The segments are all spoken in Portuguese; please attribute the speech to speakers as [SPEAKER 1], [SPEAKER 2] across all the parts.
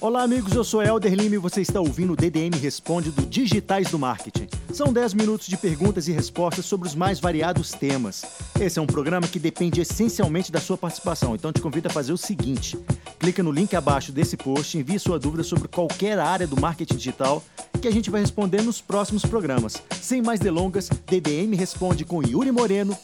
[SPEAKER 1] Olá, amigos. Eu sou Helder Lima e você está ouvindo o DDM Responde do Digitais do Marketing. São 10 minutos de perguntas e respostas sobre os mais variados temas. Esse é um programa que depende essencialmente da sua participação, então te convido a fazer o seguinte: clica no link abaixo desse post, envie sua dúvida sobre qualquer área do marketing digital que a gente vai responder nos próximos programas. Sem mais delongas, DDM Responde com Yuri Moreno.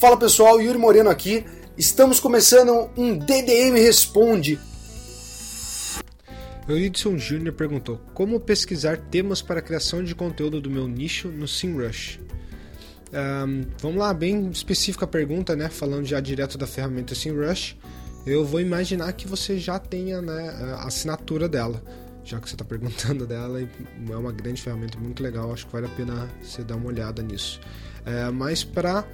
[SPEAKER 2] Fala pessoal, Yuri Moreno aqui. Estamos começando um DDM Responde.
[SPEAKER 3] Euridson Jr. perguntou: Como pesquisar temas para a criação de conteúdo do meu nicho no SEMrush? Um, vamos lá, bem específica a pergunta, né? Falando já direto da ferramenta SEMrush. Eu vou imaginar que você já tenha né, a assinatura dela, já que você está perguntando dela. É uma grande ferramenta muito legal, acho que vale a pena você dar uma olhada nisso. É, mas para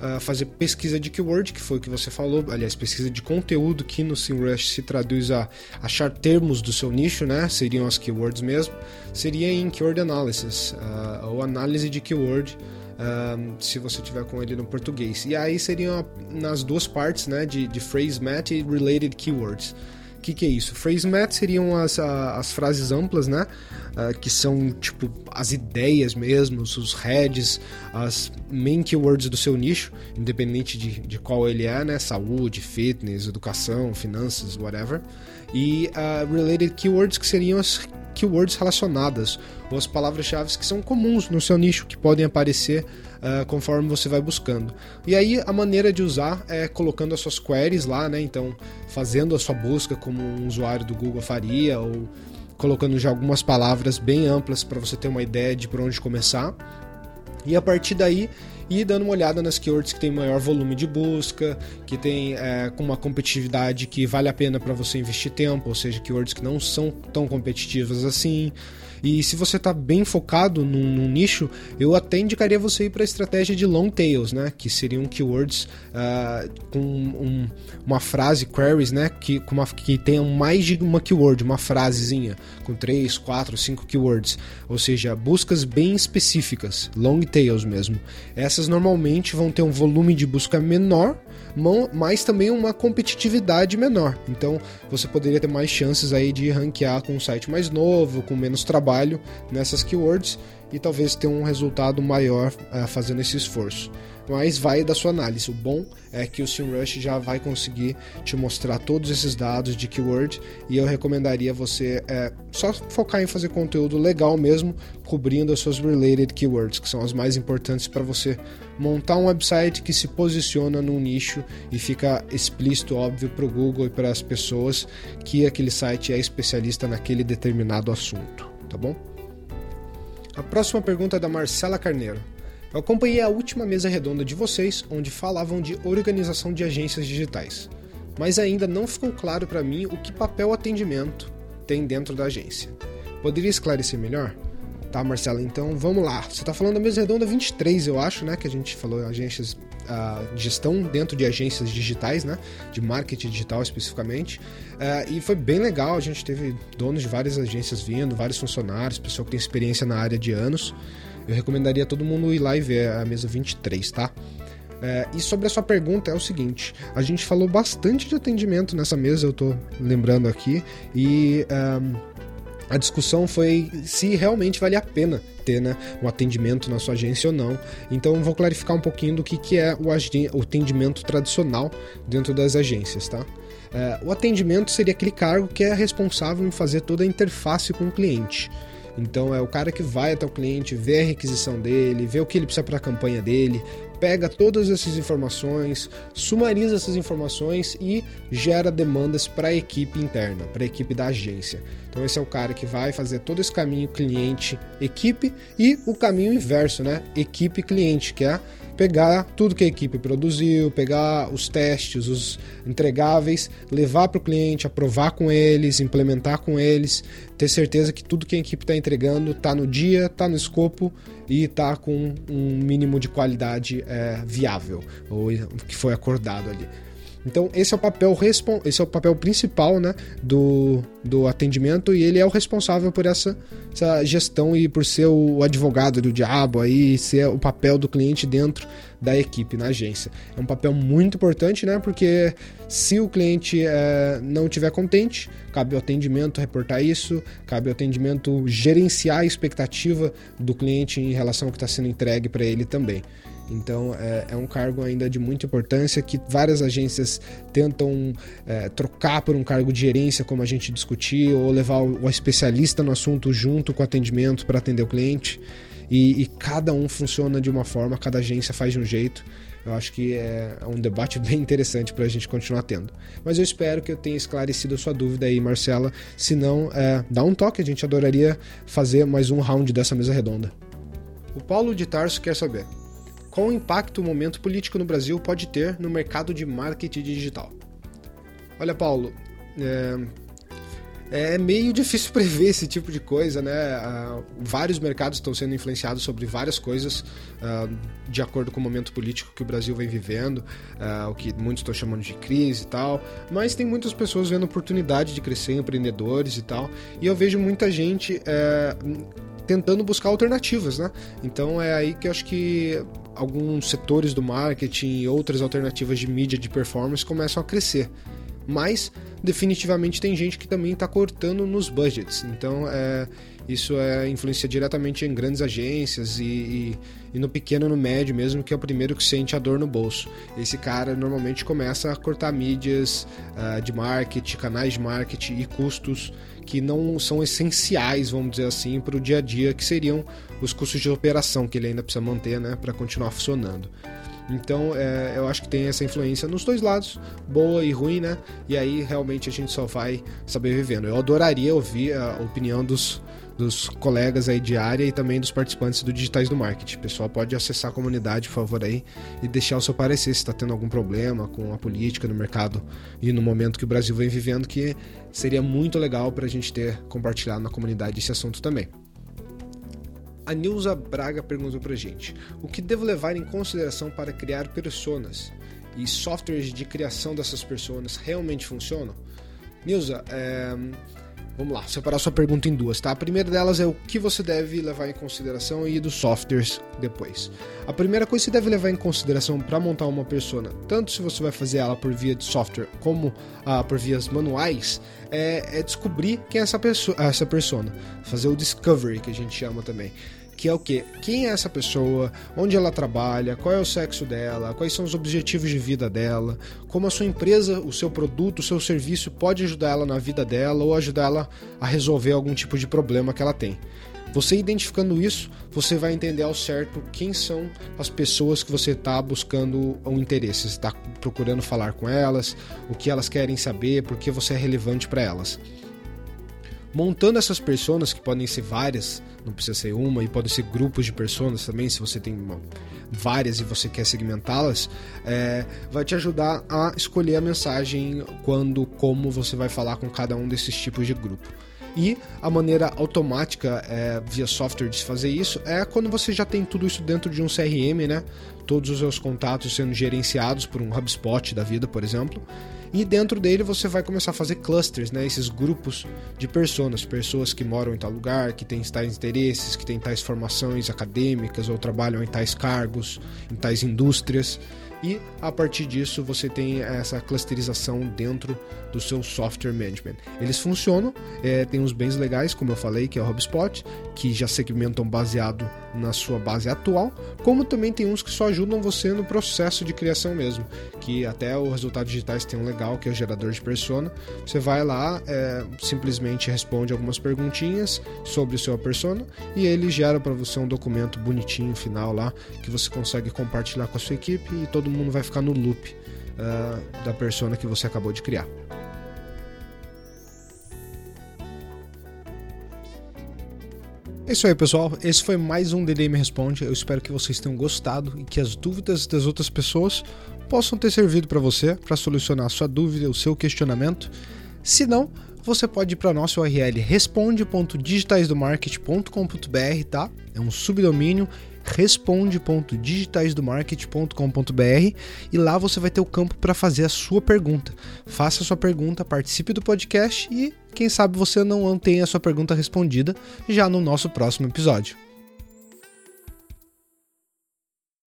[SPEAKER 3] uh, fazer pesquisa de keyword, que foi o que você falou, aliás, pesquisa de conteúdo que no SEMrush se traduz a achar termos do seu nicho, né? Seriam as keywords mesmo. Seria em Keyword Analysis, uh, ou análise de keyword, uh, se você tiver com ele no português. E aí seriam nas duas partes, né? De, de phrase match e related keywords. O que, que, é isso? Phrase match seriam as, as frases amplas, né? Uh, que são tipo as ideias mesmo, os heads, as main keywords do seu nicho, independente de, de qual ele é, né? Saúde, fitness, educação, finanças, whatever. E uh, related keywords, que seriam as keywords relacionadas, ou as palavras-chave que são comuns no seu nicho, que podem aparecer uh, conforme você vai buscando. E aí a maneira de usar é colocando as suas queries lá, né? Então, fazendo a sua busca como um usuário do Google faria, ou colocando já algumas palavras bem amplas para você ter uma ideia de por onde começar. E a partir daí e dando uma olhada nas keywords que tem maior volume de busca, que tem é, uma competitividade que vale a pena para você investir tempo, ou seja, keywords que não são tão competitivas assim. E se você está bem focado num, num, nicho, eu até indicaria você ir para a estratégia de long tails, né? Que seriam keywords uh, com um, uma frase, queries, né? Que, com uma, que tenham mais de uma keyword, uma frasezinha, com 3, 4, 5 keywords. Ou seja, buscas bem específicas, long tails mesmo. Essas normalmente vão ter um volume de busca menor, mas também uma competitividade menor. Então você poderia ter mais chances aí de ranquear com um site mais novo, com menos trabalho nessas keywords e talvez ter um resultado maior uh, fazendo esse esforço. Mas vai da sua análise. O bom é que o SEMrush já vai conseguir te mostrar todos esses dados de keyword e eu recomendaria você é, só focar em fazer conteúdo legal mesmo, cobrindo as suas related keywords, que são as mais importantes para você montar um website que se posiciona num nicho e fica explícito, óbvio, para o Google e para as pessoas que aquele site é especialista naquele determinado assunto, tá bom? A próxima pergunta é da Marcela Carneiro. Eu acompanhei a última mesa redonda de vocês, onde falavam de organização de agências digitais, mas ainda não ficou claro para mim o que papel atendimento tem dentro da agência. Poderia esclarecer melhor? Tá, Marcela, então vamos lá. Você está falando da mesa redonda 23, eu acho, né? Que a gente falou agências, uh, gestão dentro de agências digitais, né? De marketing digital especificamente. Uh, e foi bem legal, a gente teve donos de várias agências vindo, vários funcionários, pessoal que tem experiência na área de anos. Eu recomendaria todo mundo ir lá e ver a mesa 23, tá? É, e sobre a sua pergunta é o seguinte: a gente falou bastante de atendimento nessa mesa, eu tô lembrando aqui, e um, a discussão foi se realmente vale a pena ter né, um atendimento na sua agência ou não. Então vou clarificar um pouquinho do que, que é o, o atendimento tradicional dentro das agências, tá? É, o atendimento seria aquele cargo que é responsável em fazer toda a interface com o cliente. Então é o cara que vai até o cliente, vê a requisição dele, vê o que ele precisa para a campanha dele, pega todas essas informações, sumariza essas informações e gera demandas para a equipe interna, para a equipe da agência. Então esse é o cara que vai fazer todo esse caminho cliente-equipe e o caminho inverso, né? Equipe-cliente, que é pegar tudo que a equipe produziu, pegar os testes, os entregáveis, levar para o cliente, aprovar com eles, implementar com eles, ter certeza que tudo que a equipe está entregando está no dia, está no escopo e está com um mínimo de qualidade é, viável, ou que foi acordado ali. Então esse é o papel esse é o papel principal, né, do, do atendimento e ele é o responsável por essa, essa gestão e por ser o advogado do diabo aí, ser o papel do cliente dentro da equipe na agência. É um papel muito importante, né? Porque se o cliente é, não estiver contente, cabe ao atendimento reportar isso, cabe ao atendimento gerenciar a expectativa do cliente em relação ao que está sendo entregue para ele também. Então é, é, um cargo ainda de muita importância que várias agências tentam é, trocar por um cargo de gerência, como a gente discutiu, ou levar o, o especialista no assunto junto com o atendimento para atender o cliente. E, e, cada um funciona de uma forma, cada agência faz de um jeito. Eu acho que é um debate bem interessante para a gente continuar tendo. Mas eu espero que eu tenha esclarecido a sua dúvida aí, Marcela. Se não, é, dá um toque, a gente adoraria fazer mais um round dessa mesa redonda. O Paulo de Tarso quer saber qual impacto o momento político no Brasil pode ter no mercado de marketing digital. Olha, Paulo, é, é meio difícil prever esse tipo de coisa, né? Uh, vários mercados estão sendo influenciados sobre várias coisas uh, de acordo com o momento político que o Brasil vem vivendo, uh, o que muitos estão chamando de crise e tal. Mas tem muitas pessoas vendo oportunidade de crescer, empreendedores e tal. E eu vejo muita gente eh, tentando buscar alternativas, né? Então é aí que eu acho que alguns setores do marketing e outras alternativas de mídia de performance começam a crescer mas definitivamente tem gente que também está cortando nos budgets. Então é, isso é, influencia diretamente em grandes agências e, e, e, no pequeno no médio mesmo, que é o primeiro que sente a dor no bolso. Esse cara normalmente começa a cortar mídias uh, de marketing, canais de marketing e custos que não são essenciais, vamos dizer assim, para o dia a dia, que seriam os custos de operação que ele ainda precisa manter né, para continuar funcionando. Então é, eu acho que tem essa influência nos dois lados, boa e ruim, né? E aí realmente a gente só vai saber vivendo. Eu adoraria ouvir a opinião dos, dos colegas aí de área e também dos participantes do Digitais do Marketing. Pessoal pode acessar a comunidade, por favor, aí, e deixar o seu parecer se está tendo algum problema com a política no mercado e no momento que o Brasil vem vivendo, que seria muito legal para a gente ter compartilhado na comunidade esse assunto também. A Nilza Braga perguntou pra gente: o que devo levar em consideração para criar personas? E softwares de criação dessas pessoas realmente funcionam? Nilza, é... vamos lá, separar sua pergunta em duas, tá? A primeira delas é o que você deve levar em consideração e dos softwares depois. A primeira coisa que você deve levar em consideração para montar uma persona, tanto se você vai fazer ela por via de software como ah, por vias manuais, é, é descobrir quem é essa, pessoa, essa persona. Fazer o discovery, que a gente chama também que é o que? Quem é essa pessoa? Onde ela trabalha? Qual é o sexo dela? Quais são os objetivos de vida dela? Como a sua empresa, o seu produto, o seu serviço pode ajudar ela na vida dela ou ajudar ela a resolver algum tipo de problema que ela tem. Você identificando isso, você vai entender ao certo quem são as pessoas que você está buscando um interesse, está procurando falar com elas, o que elas querem saber, por que você é relevante para elas montando essas pessoas, que podem ser várias, não precisa ser uma, e podem ser grupos de pessoas também, se você tem uma, várias e você quer segmentá-las, é, vai te ajudar a escolher a mensagem quando, como você vai falar com cada um desses tipos de grupo. E a maneira automática é, via software de fazer isso é quando você já tem tudo isso dentro de um CRM, né? Todos os seus contatos sendo gerenciados por um HubSpot da vida, por exemplo. E dentro dele você vai começar a fazer clusters, né? Esses grupos de pessoas, pessoas que moram em tal lugar, que têm tais interesses, que têm tais formações acadêmicas ou trabalham em tais cargos, em tais indústrias e a partir disso você tem essa clusterização dentro do seu software management. Eles funcionam, é, tem uns bens legais, como eu falei, que é o HubSpot, que já segmentam baseado na sua base atual, como também tem uns que só ajudam você no processo de criação mesmo, que até o resultado digitais tem um legal, que é o gerador de persona. Você vai lá, é, simplesmente responde algumas perguntinhas sobre o seu persona e ele gera para você um documento bonitinho final lá que você consegue compartilhar com a sua equipe e todo mundo vai ficar no loop uh, da persona que você acabou de criar. É isso aí, pessoal. Esse foi mais um DDM Responde. Eu espero que vocês tenham gostado e que as dúvidas das outras pessoas possam ter servido para você para solucionar a sua dúvida, o seu questionamento. Se não, você pode ir para nosso URL responde.digitaisdomarket.com.br, tá? É um subdomínio responde.digitaisdomarket.com.br e lá você vai ter o campo para fazer a sua pergunta. Faça a sua pergunta, participe do podcast e quem sabe você não tenha a sua pergunta respondida já no nosso próximo episódio.